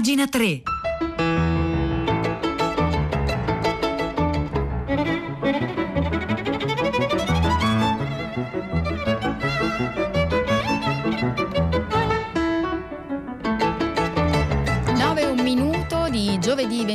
pagina 3.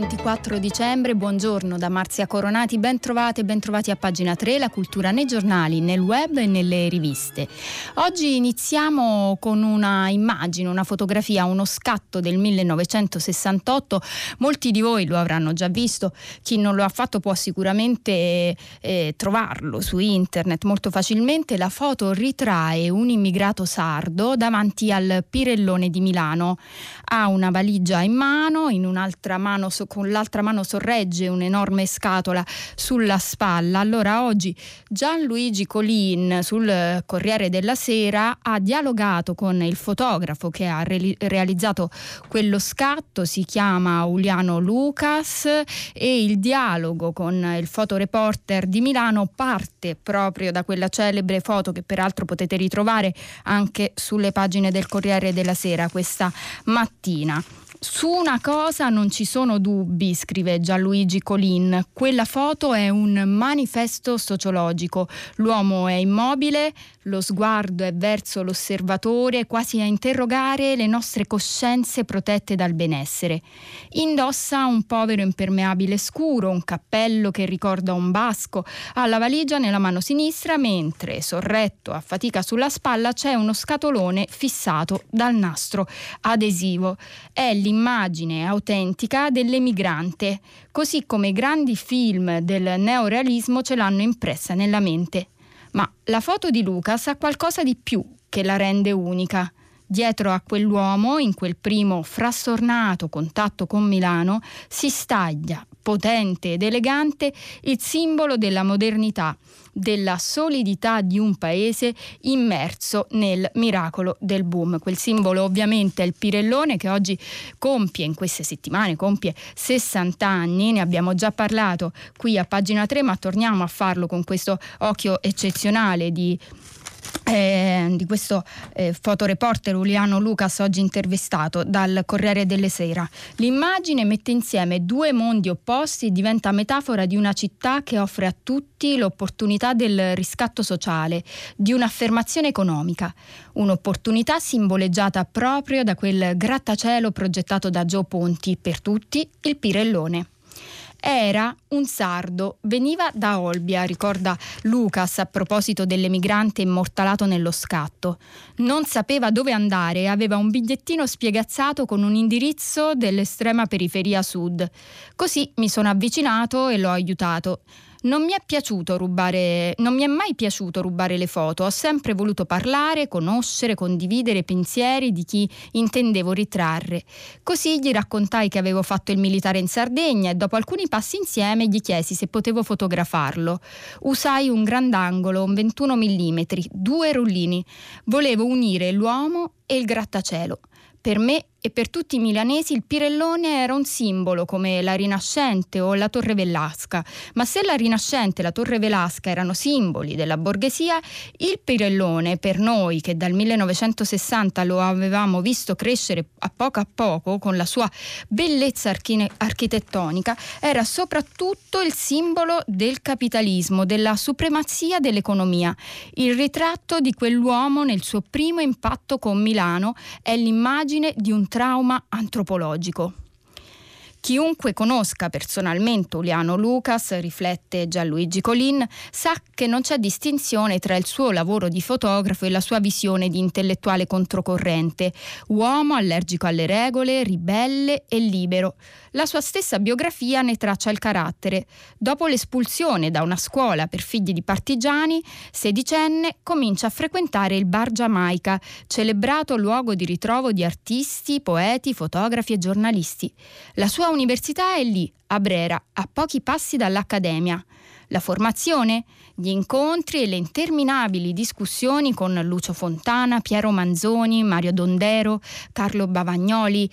24 dicembre, buongiorno da Marzia Coronati, ben trovate e ben trovati a pagina 3, la cultura nei giornali, nel web e nelle riviste. Oggi iniziamo con una immagine, una fotografia, uno scatto del 1968, molti di voi lo avranno già visto, chi non lo ha fatto può sicuramente eh, trovarlo su internet molto facilmente, la foto ritrae un immigrato sardo davanti al Pirellone di Milano, ha una valigia in mano, in un'altra mano, con l'altra mano sorregge un'enorme scatola sulla spalla. Allora oggi Gianluigi Colin sul Corriere della Sera ha dialogato con il fotografo che ha re- realizzato quello scatto, si chiama Uliano Lucas e il dialogo con il fotoreporter di Milano parte proprio da quella celebre foto che peraltro potete ritrovare anche sulle pagine del Corriere della Sera questa mattina. Su una cosa non ci sono dubbi, scrive Gianluigi Colin. Quella foto è un manifesto sociologico. L'uomo è immobile, lo sguardo è verso l'osservatore, quasi a interrogare le nostre coscienze protette dal benessere. Indossa un povero impermeabile scuro, un cappello che ricorda un basco, ha la valigia nella mano sinistra, mentre, sorretto a fatica sulla spalla, c'è uno scatolone fissato dal nastro adesivo. È l'immagine autentica dell'emigrante, così come i grandi film del neorealismo ce l'hanno impressa nella mente. Ma la foto di Lucas ha qualcosa di più che la rende unica. Dietro a quell'uomo, in quel primo frastornato contatto con Milano, si staglia, potente ed elegante, il simbolo della modernità, della solidità di un paese immerso nel miracolo del boom. Quel simbolo ovviamente è il Pirellone che oggi compie, in queste settimane, compie 60 anni, ne abbiamo già parlato qui a pagina 3, ma torniamo a farlo con questo occhio eccezionale di eh, di questo eh, fotoreporter Uliano Lucas oggi intervistato dal Corriere delle Sera. L'immagine mette insieme due mondi opposti e diventa metafora di una città che offre a tutti l'opportunità del riscatto sociale, di un'affermazione economica, un'opportunità simboleggiata proprio da quel grattacielo progettato da Gio Ponti per tutti, il Pirellone. Era un sardo, veniva da Olbia, ricorda Lucas a proposito dell'emigrante immortalato nello scatto. Non sapeva dove andare e aveva un bigliettino spiegazzato con un indirizzo dell'estrema periferia sud. Così mi sono avvicinato e l'ho aiutato. Non mi è piaciuto rubare, non mi è mai piaciuto rubare le foto, ho sempre voluto parlare, conoscere, condividere pensieri di chi intendevo ritrarre. Così gli raccontai che avevo fatto il militare in Sardegna e dopo alcuni passi insieme gli chiesi se potevo fotografarlo. Usai un grandangolo, un 21 mm, due rullini. Volevo unire l'uomo e il grattacielo. Per me e per tutti i milanesi il Pirellone era un simbolo come la Rinascente o la Torre Velasca, ma se la Rinascente e la Torre Velasca erano simboli della borghesia, il Pirellone per noi che dal 1960 lo avevamo visto crescere a poco a poco con la sua bellezza architettonica, era soprattutto il simbolo del capitalismo, della supremazia dell'economia. Il ritratto di quell'uomo nel suo primo impatto con Milano è l'immagine di un trauma antropologico. Chiunque conosca personalmente Uliano Lucas, riflette Gianluigi Colin, sa che non c'è distinzione tra il suo lavoro di fotografo e la sua visione di intellettuale controcorrente, uomo allergico alle regole, ribelle e libero. La sua stessa biografia ne traccia il carattere. Dopo l'espulsione da una scuola per figli di partigiani, sedicenne comincia a frequentare il bar Giamaica, celebrato luogo di ritrovo di artisti, poeti, fotografi e giornalisti. La sua università è lì, a Brera, a pochi passi dall'Accademia. La formazione, gli incontri e le interminabili discussioni con Lucio Fontana, Piero Manzoni, Mario Dondero, Carlo Bavagnoli,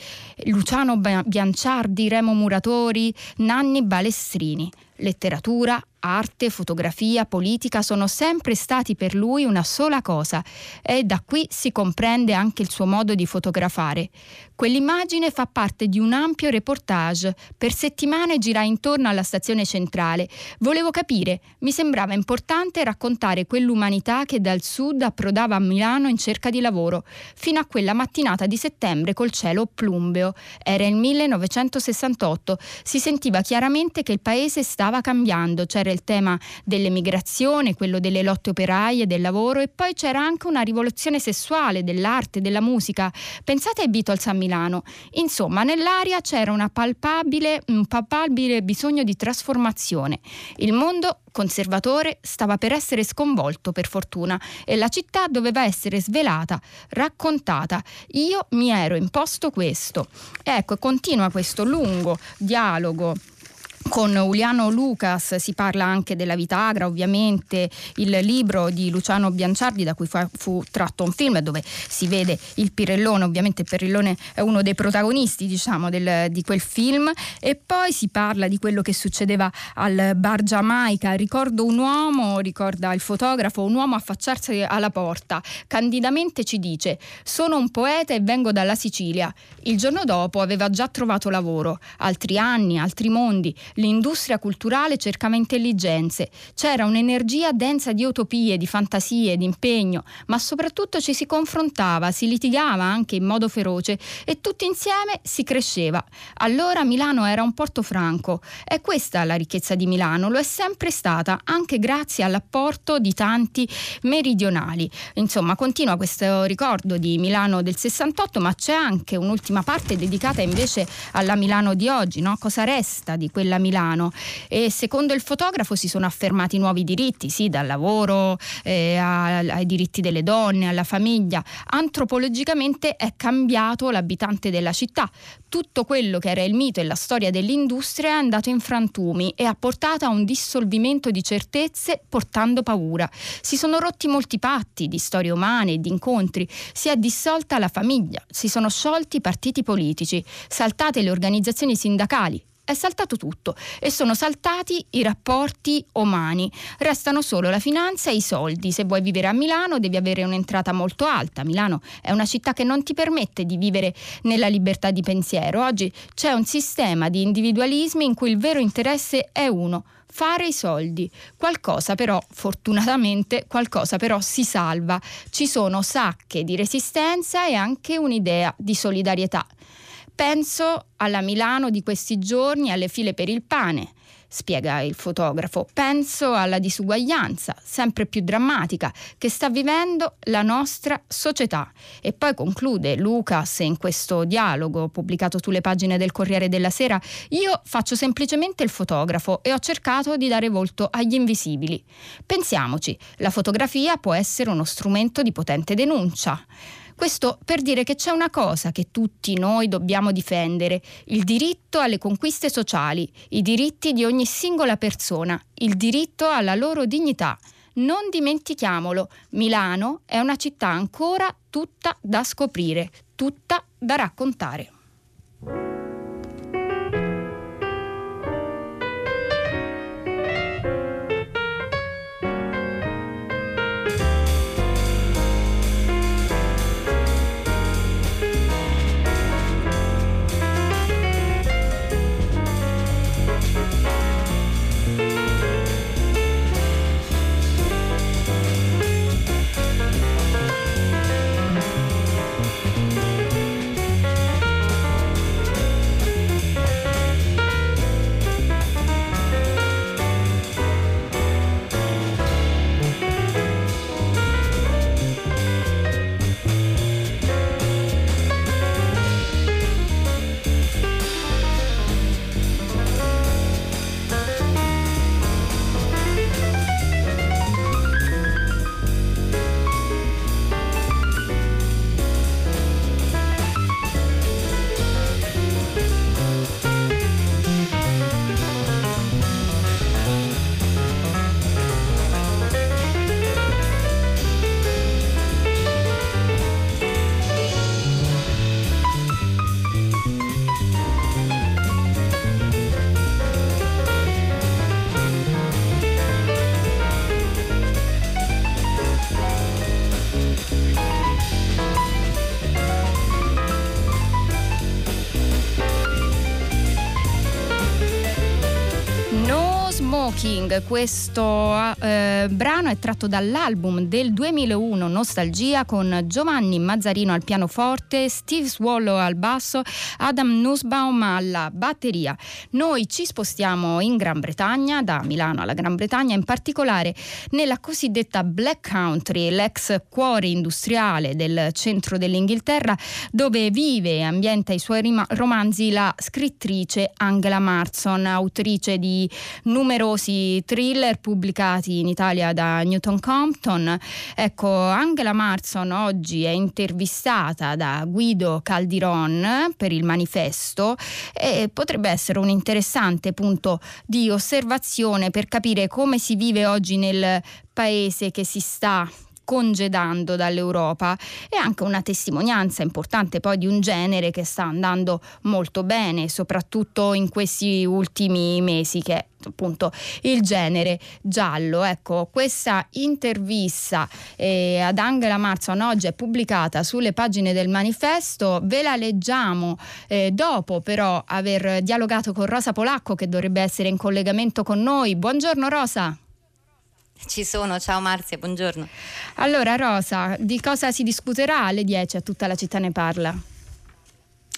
Luciano Bianciardi, Remo Muratori, Nanni Balestrini. Letteratura, arte, fotografia, politica sono sempre stati per lui una sola cosa e da qui si comprende anche il suo modo di fotografare. Quell'immagine fa parte di un ampio reportage. Per settimane girai intorno alla stazione centrale. Volevo capire, mi sembrava importante raccontare quell'umanità che dal sud approdava a Milano in cerca di lavoro, fino a quella mattinata di settembre col cielo plumbeo. Era il 1968. Si sentiva chiaramente che il paese stava cambiando. C'era il tema dell'emigrazione, quello delle lotte operaie, del lavoro e poi c'era anche una rivoluzione sessuale, dell'arte, della musica. Pensate ai Beatles a Milano. Insomma, nell'aria c'era un palpabile bisogno di trasformazione. Il mondo conservatore stava per essere sconvolto per fortuna e la città doveva essere svelata, raccontata. Io mi ero imposto questo. Ecco, continua questo lungo dialogo con Uliano Lucas si parla anche della Vitagra, ovviamente il libro di Luciano Bianciardi da cui fu, fu, tratto un film dove si vede il Pirellone, ovviamente il Pirellone è uno dei protagonisti diciamo, del, di quel film. E poi si parla di quello che succedeva al bar Giamaica, ricordo un uomo, ricorda il fotografo, un uomo affacciarsi alla porta, candidamente ci dice sono un poeta e vengo dalla Sicilia, il giorno dopo aveva già trovato lavoro, altri anni, altri mondi, l'industria culturale cercava intelligenze, c'era un'energia densa di utopie, di fantasie, di impegno, ma soprattutto ci si confrontava, si litigava anche in modo feroce e tutti insieme si cresceva. Allora Milano era un porto franco. È questa la ricchezza di Milano, lo è sempre stata, anche grazie all'apporto di tanti meridionali. Insomma, continua questo ricordo di Milano del 68, ma c'è anche un'ultima parte dedicata invece alla Milano di oggi, no? Cosa resta di quella Milano e secondo il fotografo si sono affermati nuovi diritti, sì, dal lavoro eh, ai diritti delle donne, alla famiglia. Antropologicamente è cambiato l'abitante della città. Tutto quello che era il mito e la storia dell'industria è andato in frantumi e ha portato a un dissolvimento di certezze portando paura. Si sono rotti molti patti di storie umane e di incontri, si è dissolta la famiglia, si sono sciolti i partiti politici, saltate le organizzazioni sindacali, è saltato tutto e sono saltati i rapporti umani. Restano solo la finanza e i soldi. Se vuoi vivere a Milano devi avere un'entrata molto alta. Milano è una città che non ti permette di vivere nella libertà di pensiero. Oggi c'è un sistema di individualismi in cui il vero interesse è uno, fare i soldi. Qualcosa però, fortunatamente, qualcosa però si salva. Ci sono sacche di resistenza e anche un'idea di solidarietà. Penso alla Milano di questi giorni, alle file per il pane, spiega il fotografo. Penso alla disuguaglianza, sempre più drammatica, che sta vivendo la nostra società. E poi conclude Lucas in questo dialogo pubblicato sulle pagine del Corriere della Sera, io faccio semplicemente il fotografo e ho cercato di dare volto agli invisibili. Pensiamoci, la fotografia può essere uno strumento di potente denuncia. Questo per dire che c'è una cosa che tutti noi dobbiamo difendere, il diritto alle conquiste sociali, i diritti di ogni singola persona, il diritto alla loro dignità. Non dimentichiamolo, Milano è una città ancora tutta da scoprire, tutta da raccontare. Questo eh, brano è tratto dall'album del 2001 Nostalgia con Giovanni Mazzarino al pianoforte, Steve Swallow al basso, Adam Nussbaum alla batteria. Noi ci spostiamo in Gran Bretagna, da Milano alla Gran Bretagna, in particolare nella cosiddetta Black Country, l'ex cuore industriale del centro dell'Inghilterra, dove vive e ambienta i suoi romanzi la scrittrice Angela Marson, autrice di numerosi thriller pubblicati in Italia da Newton Compton. Ecco, Angela Marson oggi è intervistata da Guido Caldiron per il manifesto e potrebbe essere un interessante punto di osservazione per capire come si vive oggi nel paese che si sta congedando dall'Europa e anche una testimonianza importante poi di un genere che sta andando molto bene, soprattutto in questi ultimi mesi che è appunto il genere giallo. Ecco, questa intervista eh, ad Angela Marzon oggi è pubblicata sulle pagine del manifesto, ve la leggiamo eh, dopo però aver dialogato con Rosa Polacco che dovrebbe essere in collegamento con noi. Buongiorno Rosa. Ci sono, ciao Marzia, buongiorno. Allora Rosa, di cosa si discuterà alle 10 a tutta la città ne parla?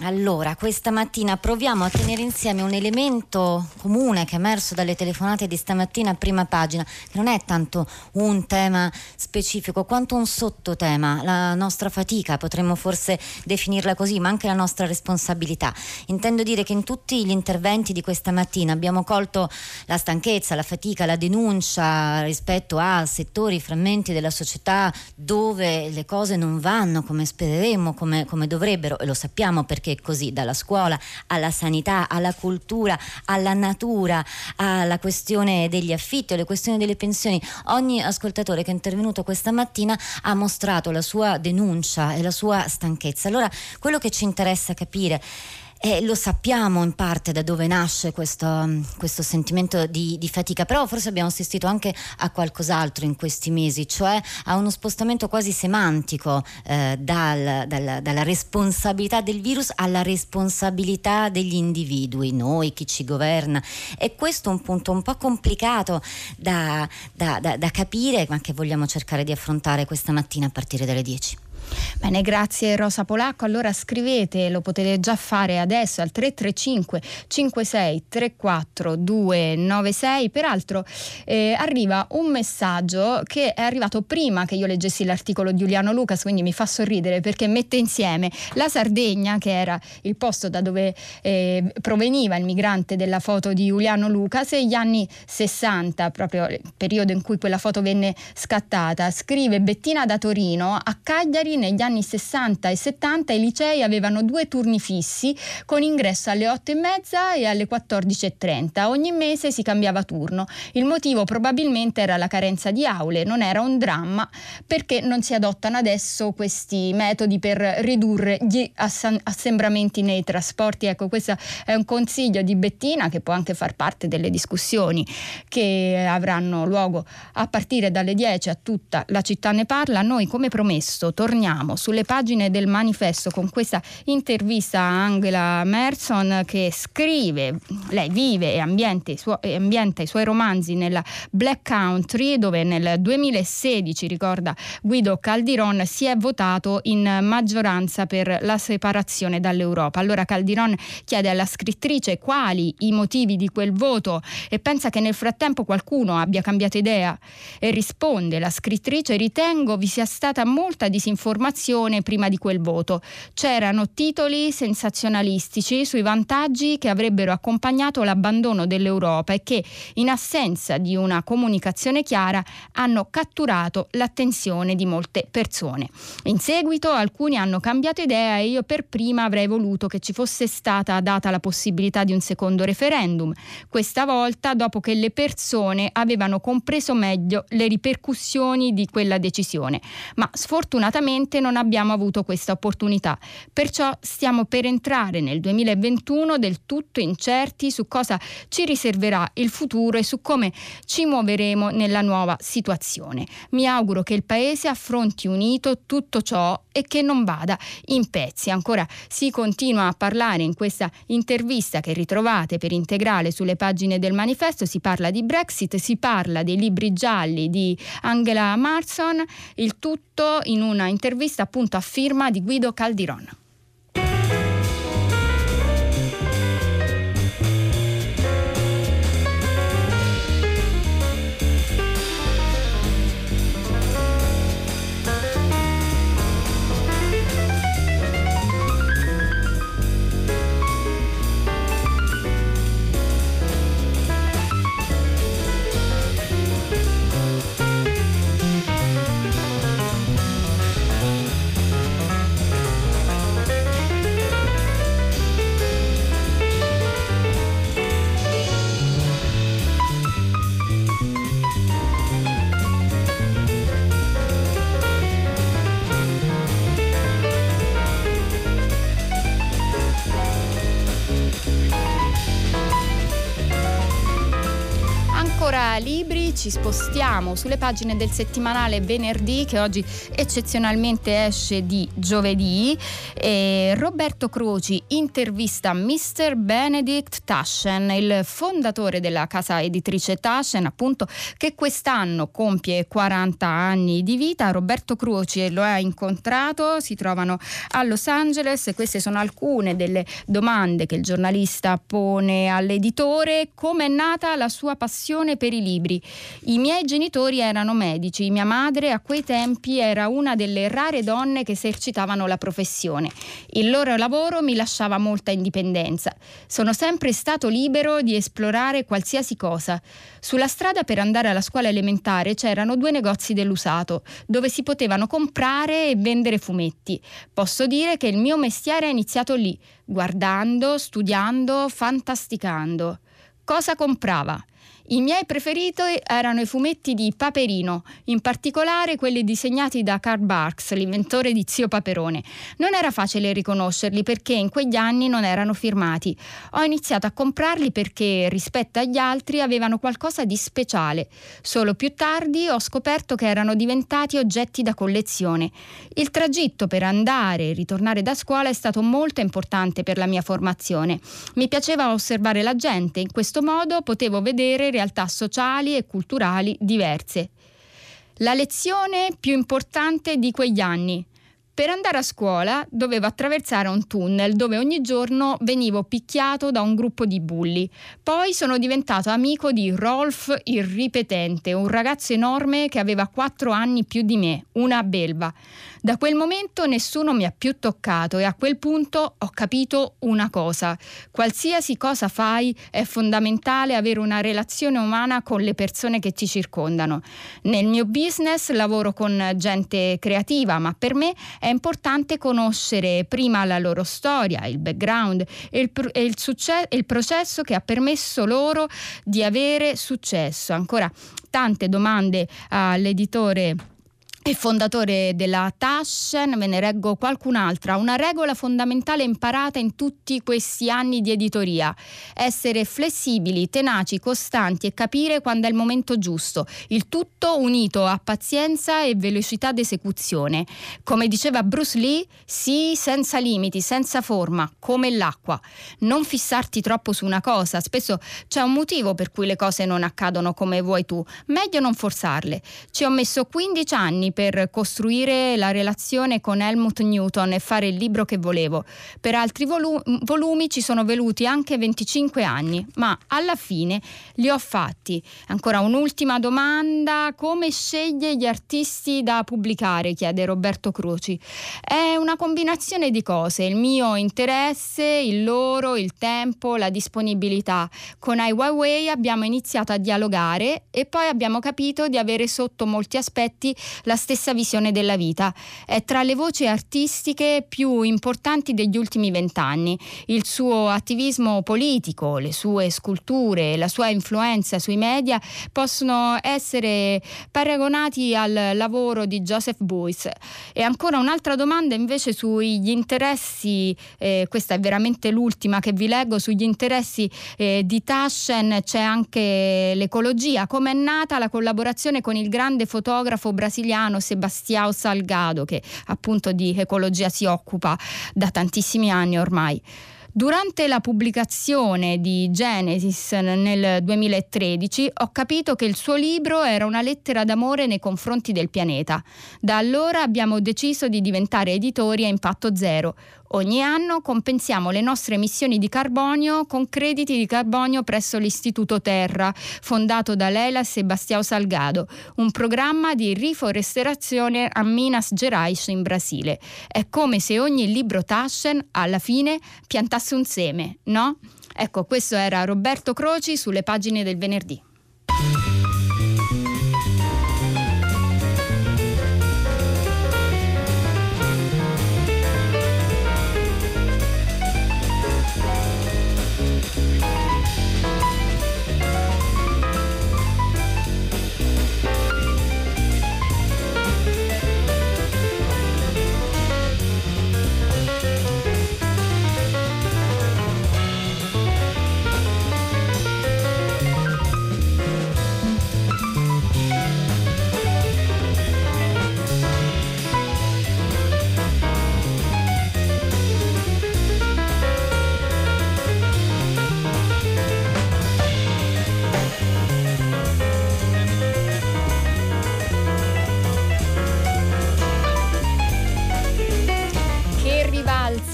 Allora, questa mattina proviamo a tenere insieme un elemento comune che è emerso dalle telefonate di stamattina a prima pagina, che non è tanto un tema specifico quanto un sottotema, la nostra fatica, potremmo forse definirla così, ma anche la nostra responsabilità. Intendo dire che in tutti gli interventi di questa mattina abbiamo colto la stanchezza, la fatica, la denuncia rispetto a settori, frammenti della società dove le cose non vanno come spereremmo, come, come dovrebbero, e lo sappiamo perché perché è così, dalla scuola alla sanità, alla cultura, alla natura, alla questione degli affitti, alle questioni delle pensioni. Ogni ascoltatore che è intervenuto questa mattina ha mostrato la sua denuncia e la sua stanchezza. Allora, quello che ci interessa capire e lo sappiamo in parte da dove nasce questo, questo sentimento di, di, fatica, però forse abbiamo assistito anche a qualcos'altro in questi mesi, cioè a uno spostamento quasi semantico eh, dal, dal, dalla responsabilità del virus alla responsabilità degli individui, noi, chi ci governa. E questo è un punto un po' complicato da, da, da, da capire, ma che vogliamo cercare di affrontare questa mattina a partire dalle 10. Bene, grazie Rosa Polacco. Allora scrivete, lo potete già fare adesso al 335 56 34 296. Peraltro eh, arriva un messaggio che è arrivato prima che io leggessi l'articolo di Giuliano Lucas, quindi mi fa sorridere perché mette insieme la Sardegna, che era il posto da dove eh, proveniva il migrante della foto di Giuliano Lucas, e gli anni 60, proprio il periodo in cui quella foto venne scattata. Scrive Bettina da Torino, a Cagliari negli anni 60 e 70 i licei avevano due turni fissi con ingresso alle 8 e mezza e alle 14.30. Ogni mese si cambiava turno. Il motivo probabilmente era la carenza di aule, non era un dramma perché non si adottano adesso questi metodi per ridurre gli assembramenti nei trasporti. Ecco, questo è un consiglio di Bettina che può anche far parte delle discussioni che avranno luogo a partire dalle 10 a tutta la città ne parla. Noi come promesso torniamo torniamo sulle pagine del manifesto con questa intervista a Angela Merson che scrive, lei vive e ambienta i, suoi, ambienta i suoi romanzi nella Black Country dove nel 2016, ricorda Guido Caldiron, si è votato in maggioranza per la separazione dall'Europa. Allora Caldiron chiede alla scrittrice quali i motivi di quel voto e pensa che nel frattempo qualcuno abbia cambiato idea e risponde la scrittrice ritengo vi sia stata molta disinformazione informazione prima di quel voto. C'erano titoli sensazionalistici sui vantaggi che avrebbero accompagnato l'abbandono dell'Europa e che, in assenza di una comunicazione chiara, hanno catturato l'attenzione di molte persone. In seguito alcuni hanno cambiato idea e io per prima avrei voluto che ci fosse stata data la possibilità di un secondo referendum, questa volta dopo che le persone avevano compreso meglio le ripercussioni di quella decisione. Ma sfortunatamente recentemente non abbiamo avuto questa opportunità. Perciò stiamo per entrare nel 2021 del tutto incerti su cosa ci riserverà il futuro e su come ci muoveremo nella nuova situazione. Mi auguro che il Paese affronti unito tutto ciò e che non vada in pezzi. Ancora si continua a parlare in questa intervista che ritrovate per integrale sulle pagine del manifesto, si parla di Brexit, si parla dei libri gialli di Angela Marson, il tutto in una intervista appunto a firma di Guido Caldiron. Libri ci spostiamo sulle pagine del settimanale venerdì che oggi eccezionalmente esce di giovedì. E Roberto Croci intervista Mr. Benedict Taschen, il fondatore della casa editrice Taschen, appunto, che quest'anno compie 40 anni di vita. Roberto Croci lo ha incontrato, si trovano a Los Angeles e queste sono alcune delle domande che il giornalista pone all'editore. Come è nata la sua passione per i libri. I miei genitori erano medici, mia madre a quei tempi era una delle rare donne che esercitavano la professione. Il loro lavoro mi lasciava molta indipendenza. Sono sempre stato libero di esplorare qualsiasi cosa. Sulla strada per andare alla scuola elementare c'erano due negozi dell'usato, dove si potevano comprare e vendere fumetti. Posso dire che il mio mestiere è iniziato lì, guardando, studiando, fantasticando. Cosa comprava? I miei preferiti erano i fumetti di Paperino, in particolare quelli disegnati da Karl Barks, l'inventore di Zio Paperone. Non era facile riconoscerli perché in quegli anni non erano firmati. Ho iniziato a comprarli perché rispetto agli altri avevano qualcosa di speciale. Solo più tardi ho scoperto che erano diventati oggetti da collezione. Il tragitto per andare e ritornare da scuola è stato molto importante per la mia formazione. Mi piaceva osservare la gente, in questo modo potevo vedere realtà sociali e culturali diverse. La lezione più importante di quegli anni. Per andare a scuola dovevo attraversare un tunnel dove ogni giorno venivo picchiato da un gruppo di bulli. Poi sono diventato amico di Rolf il ripetente, un ragazzo enorme che aveva quattro anni più di me, una belva. Da quel momento nessuno mi ha più toccato e a quel punto ho capito una cosa. Qualsiasi cosa fai è fondamentale avere una relazione umana con le persone che ti circondano. Nel mio business lavoro con gente creativa, ma per me è importante conoscere prima la loro storia, il background e il, e il, succe- il processo che ha permesso loro di avere successo. Ancora tante domande all'editore e fondatore della Taschen, ve ne reggo qualcun'altra, una regola fondamentale imparata in tutti questi anni di editoria, essere flessibili, tenaci, costanti e capire quando è il momento giusto, il tutto unito a pazienza e velocità d'esecuzione. Come diceva Bruce Lee, sì senza limiti, senza forma, come l'acqua. Non fissarti troppo su una cosa, spesso c'è un motivo per cui le cose non accadono come vuoi tu, meglio non forzarle. Ci ho messo 15 anni per costruire la relazione con Helmut Newton e fare il libro che volevo. Per altri volu- volumi ci sono venuti anche 25 anni, ma alla fine li ho fatti. Ancora un'ultima domanda, come sceglie gli artisti da pubblicare? chiede Roberto Croci. È una combinazione di cose, il mio interesse, il loro, il tempo, la disponibilità. Con Ai Weiwei abbiamo iniziato a dialogare e poi abbiamo capito di avere sotto molti aspetti la stessa visione della vita. È tra le voci artistiche più importanti degli ultimi vent'anni. Il suo attivismo politico, le sue sculture, la sua influenza sui media possono essere paragonati al lavoro di Joseph Beuys. E ancora un'altra domanda invece sugli interessi, eh, questa è veramente l'ultima che vi leggo, sugli interessi eh, di Taschen c'è anche l'ecologia. Come è nata la collaborazione con il grande fotografo brasiliano Sebastião Salgado, che appunto di ecologia si occupa da tantissimi anni ormai. Durante la pubblicazione di Genesis nel 2013 ho capito che il suo libro era una lettera d'amore nei confronti del pianeta. Da allora abbiamo deciso di diventare editori a impatto zero, Ogni anno compensiamo le nostre emissioni di carbonio con crediti di carbonio presso l'Istituto Terra, fondato da Leila Sebastião Salgado, un programma di riforestazione a Minas Gerais in Brasile. È come se ogni libro Taschen alla fine piantasse un seme, no? Ecco, questo era Roberto Croci sulle pagine del venerdì.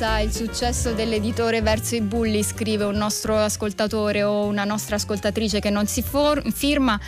Il successo dell'editore verso i bulli, scrive un nostro ascoltatore o una nostra ascoltatrice che non si for- firma,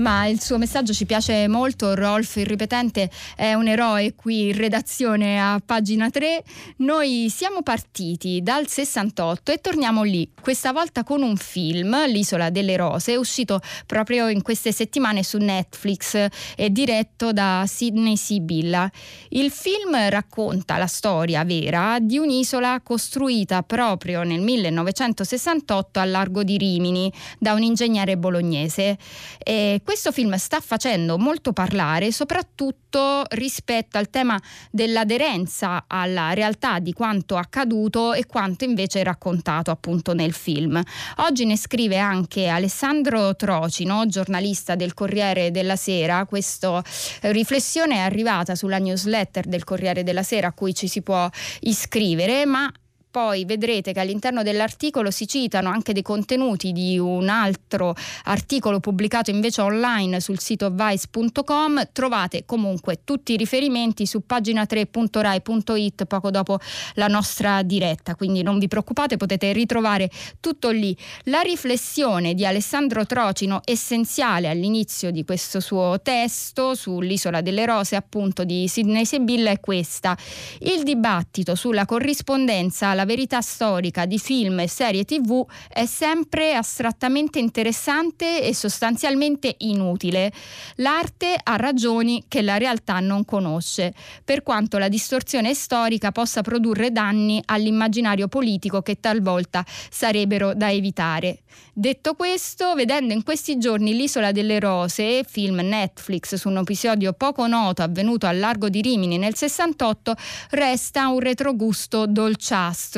ma il suo messaggio ci piace molto. Rolf, il ripetente, è un eroe qui in redazione a pagina 3. Noi siamo partiti dal 68 e torniamo lì, questa volta con un film, L'isola delle rose, uscito proprio in queste settimane su Netflix e diretto da Sidney Sibilla. Il film racconta la storia vera di un'isola isola costruita proprio nel 1968 al largo di Rimini da un ingegnere bolognese. E questo film sta facendo molto parlare soprattutto rispetto al tema dell'aderenza alla realtà di quanto accaduto e quanto invece è raccontato appunto nel film. Oggi ne scrive anche Alessandro Trocino, giornalista del Corriere della Sera. Questa riflessione è arrivata sulla newsletter del Corriere della Sera a cui ci si può iscrivere, ma poi vedrete che all'interno dell'articolo si citano anche dei contenuti di un altro articolo pubblicato invece online sul sito vice.com. Trovate comunque tutti i riferimenti su pagina3.rai.it poco dopo la nostra diretta, quindi non vi preoccupate, potete ritrovare tutto lì. La riflessione di Alessandro Trocino, essenziale all'inizio di questo suo testo sull'isola delle rose, appunto di Sidney Sebilla, è questa. Il dibattito sulla corrispondenza la verità storica di film e serie tv è sempre astrattamente interessante e sostanzialmente inutile. L'arte ha ragioni che la realtà non conosce, per quanto la distorsione storica possa produrre danni all'immaginario politico che talvolta sarebbero da evitare. Detto questo, vedendo in questi giorni L'isola delle rose, film Netflix su un episodio poco noto avvenuto al largo di Rimini nel 68, resta un retrogusto dolciastro,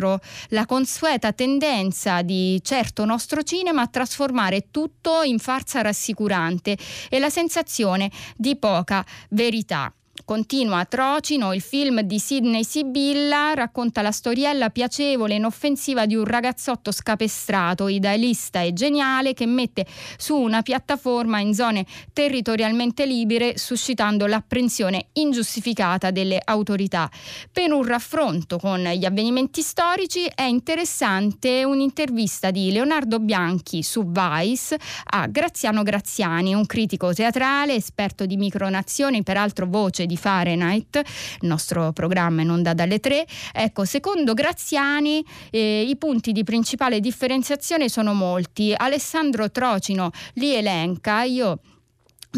la consueta tendenza di certo nostro cinema a trasformare tutto in farsa rassicurante e la sensazione di poca verità. Continua Trocino, il film di Sidney Sibilla racconta la storiella piacevole e inoffensiva di un ragazzotto scapestrato, idealista e geniale che mette su una piattaforma in zone territorialmente libere suscitando l'apprensione ingiustificata delle autorità. Per un raffronto con gli avvenimenti storici è interessante un'intervista di Leonardo Bianchi su Vice a Graziano Graziani, un critico teatrale, esperto di micronazioni, peraltro voce di di Fahrenheit, il nostro programma in onda dalle tre. Ecco, secondo Graziani eh, i punti di principale differenziazione sono molti. Alessandro Trocino li elenca, io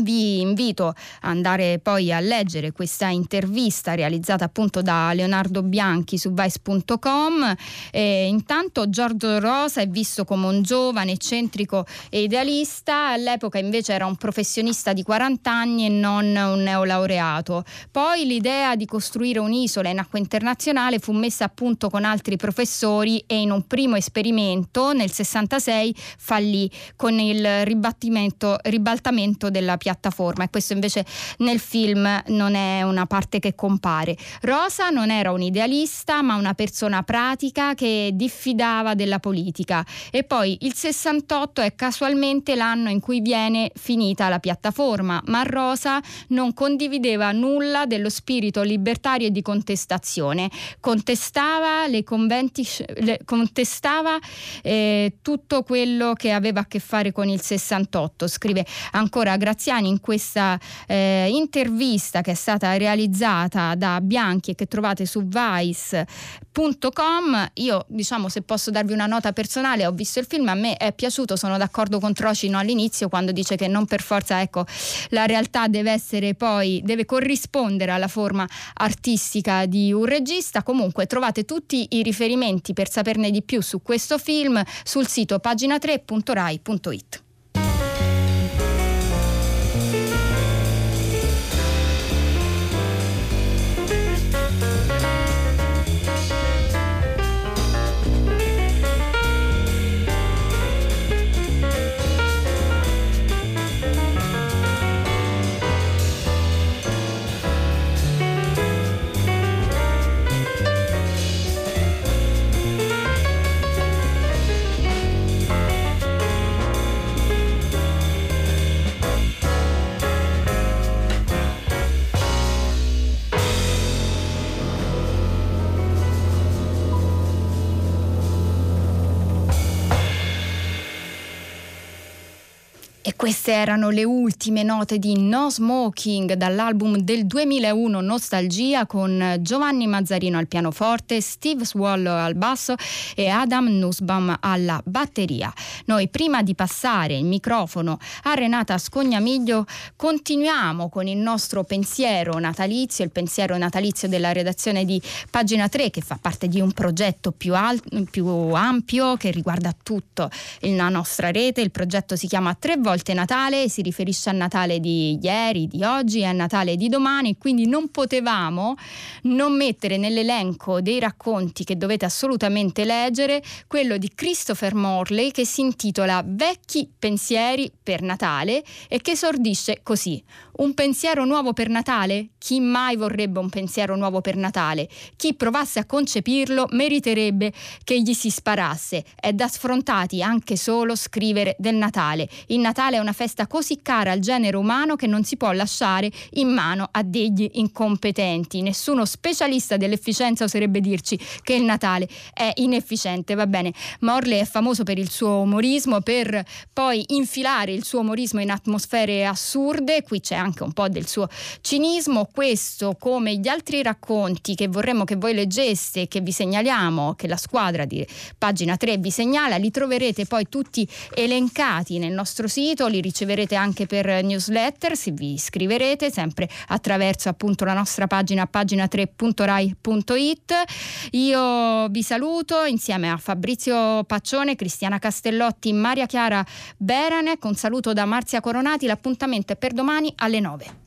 vi invito ad andare poi a leggere questa intervista realizzata appunto da Leonardo Bianchi su vice.com. E intanto Giorgio Rosa è visto come un giovane, eccentrico e idealista, all'epoca invece era un professionista di 40 anni e non un neolaureato. Poi l'idea di costruire un'isola in acqua internazionale fu messa a punto con altri professori e in un primo esperimento nel 66 fallì con il ribaltamento della piattaforma e questo invece nel film non è una parte che compare. Rosa non era un idealista ma una persona pratica che diffidava della politica. E poi il 68 è casualmente l'anno in cui viene finita la piattaforma ma Rosa non condivideva nulla dello spirito libertario e di contestazione, contestava le conventi, le, contestava eh, tutto quello che aveva a che fare con il 68, scrive ancora Graziani Graziani in questa eh, intervista che è stata realizzata da Bianchi e che trovate su vice.com. Io, diciamo, se posso darvi una nota personale, ho visto il film, a me è piaciuto, sono d'accordo con Trocino all'inizio quando dice che non per forza, ecco, la realtà deve essere poi, deve corrispondere alla forma artistica di un regista. Comunque trovate tutti i riferimenti per saperne di più su questo film sul sito pagina3.rai.it. Queste erano le ultime note di No Smoking dall'album del 2001 Nostalgia con Giovanni Mazzarino al pianoforte, Steve Swallow al basso e Adam Nussbaum alla batteria. Noi prima di passare il microfono a Renata Scognamiglio continuiamo con il nostro pensiero natalizio, il pensiero natalizio della redazione di Pagina 3 che fa parte di un progetto più, al- più ampio che riguarda tutto la nostra rete. Il progetto si chiama Tre volte Natale, si riferisce a Natale di ieri, di oggi e a Natale di domani, quindi non potevamo non mettere nell'elenco dei racconti che dovete assolutamente leggere quello di Christopher Morley che si intitola Vecchi pensieri per Natale e che esordisce così. Un pensiero nuovo per Natale? Chi mai vorrebbe un pensiero nuovo per Natale? Chi provasse a concepirlo meriterebbe che gli si sparasse. È da sfrontati anche solo scrivere del Natale. Il Natale è una festa così cara al genere umano che non si può lasciare in mano a degli incompetenti. Nessuno specialista dell'efficienza oserebbe dirci che il Natale è inefficiente, va bene. Morley è famoso per il suo umorismo, per poi infilare il suo umorismo in atmosfere assurde. Qui c'è anche un po' del suo cinismo. Questo, come gli altri racconti che vorremmo che voi leggeste, che vi segnaliamo, che la squadra di pagina 3 vi segnala, li troverete poi tutti elencati nel nostro sito, li riceverete anche per newsletter se vi iscriverete, sempre attraverso appunto la nostra pagina pagina3.rai.it. Io vi saluto insieme a Fabrizio Paccione, Cristiana Castellotti, Maria Chiara Berane, con saluto da Marzia Coronati. L'appuntamento è per domani alle 9.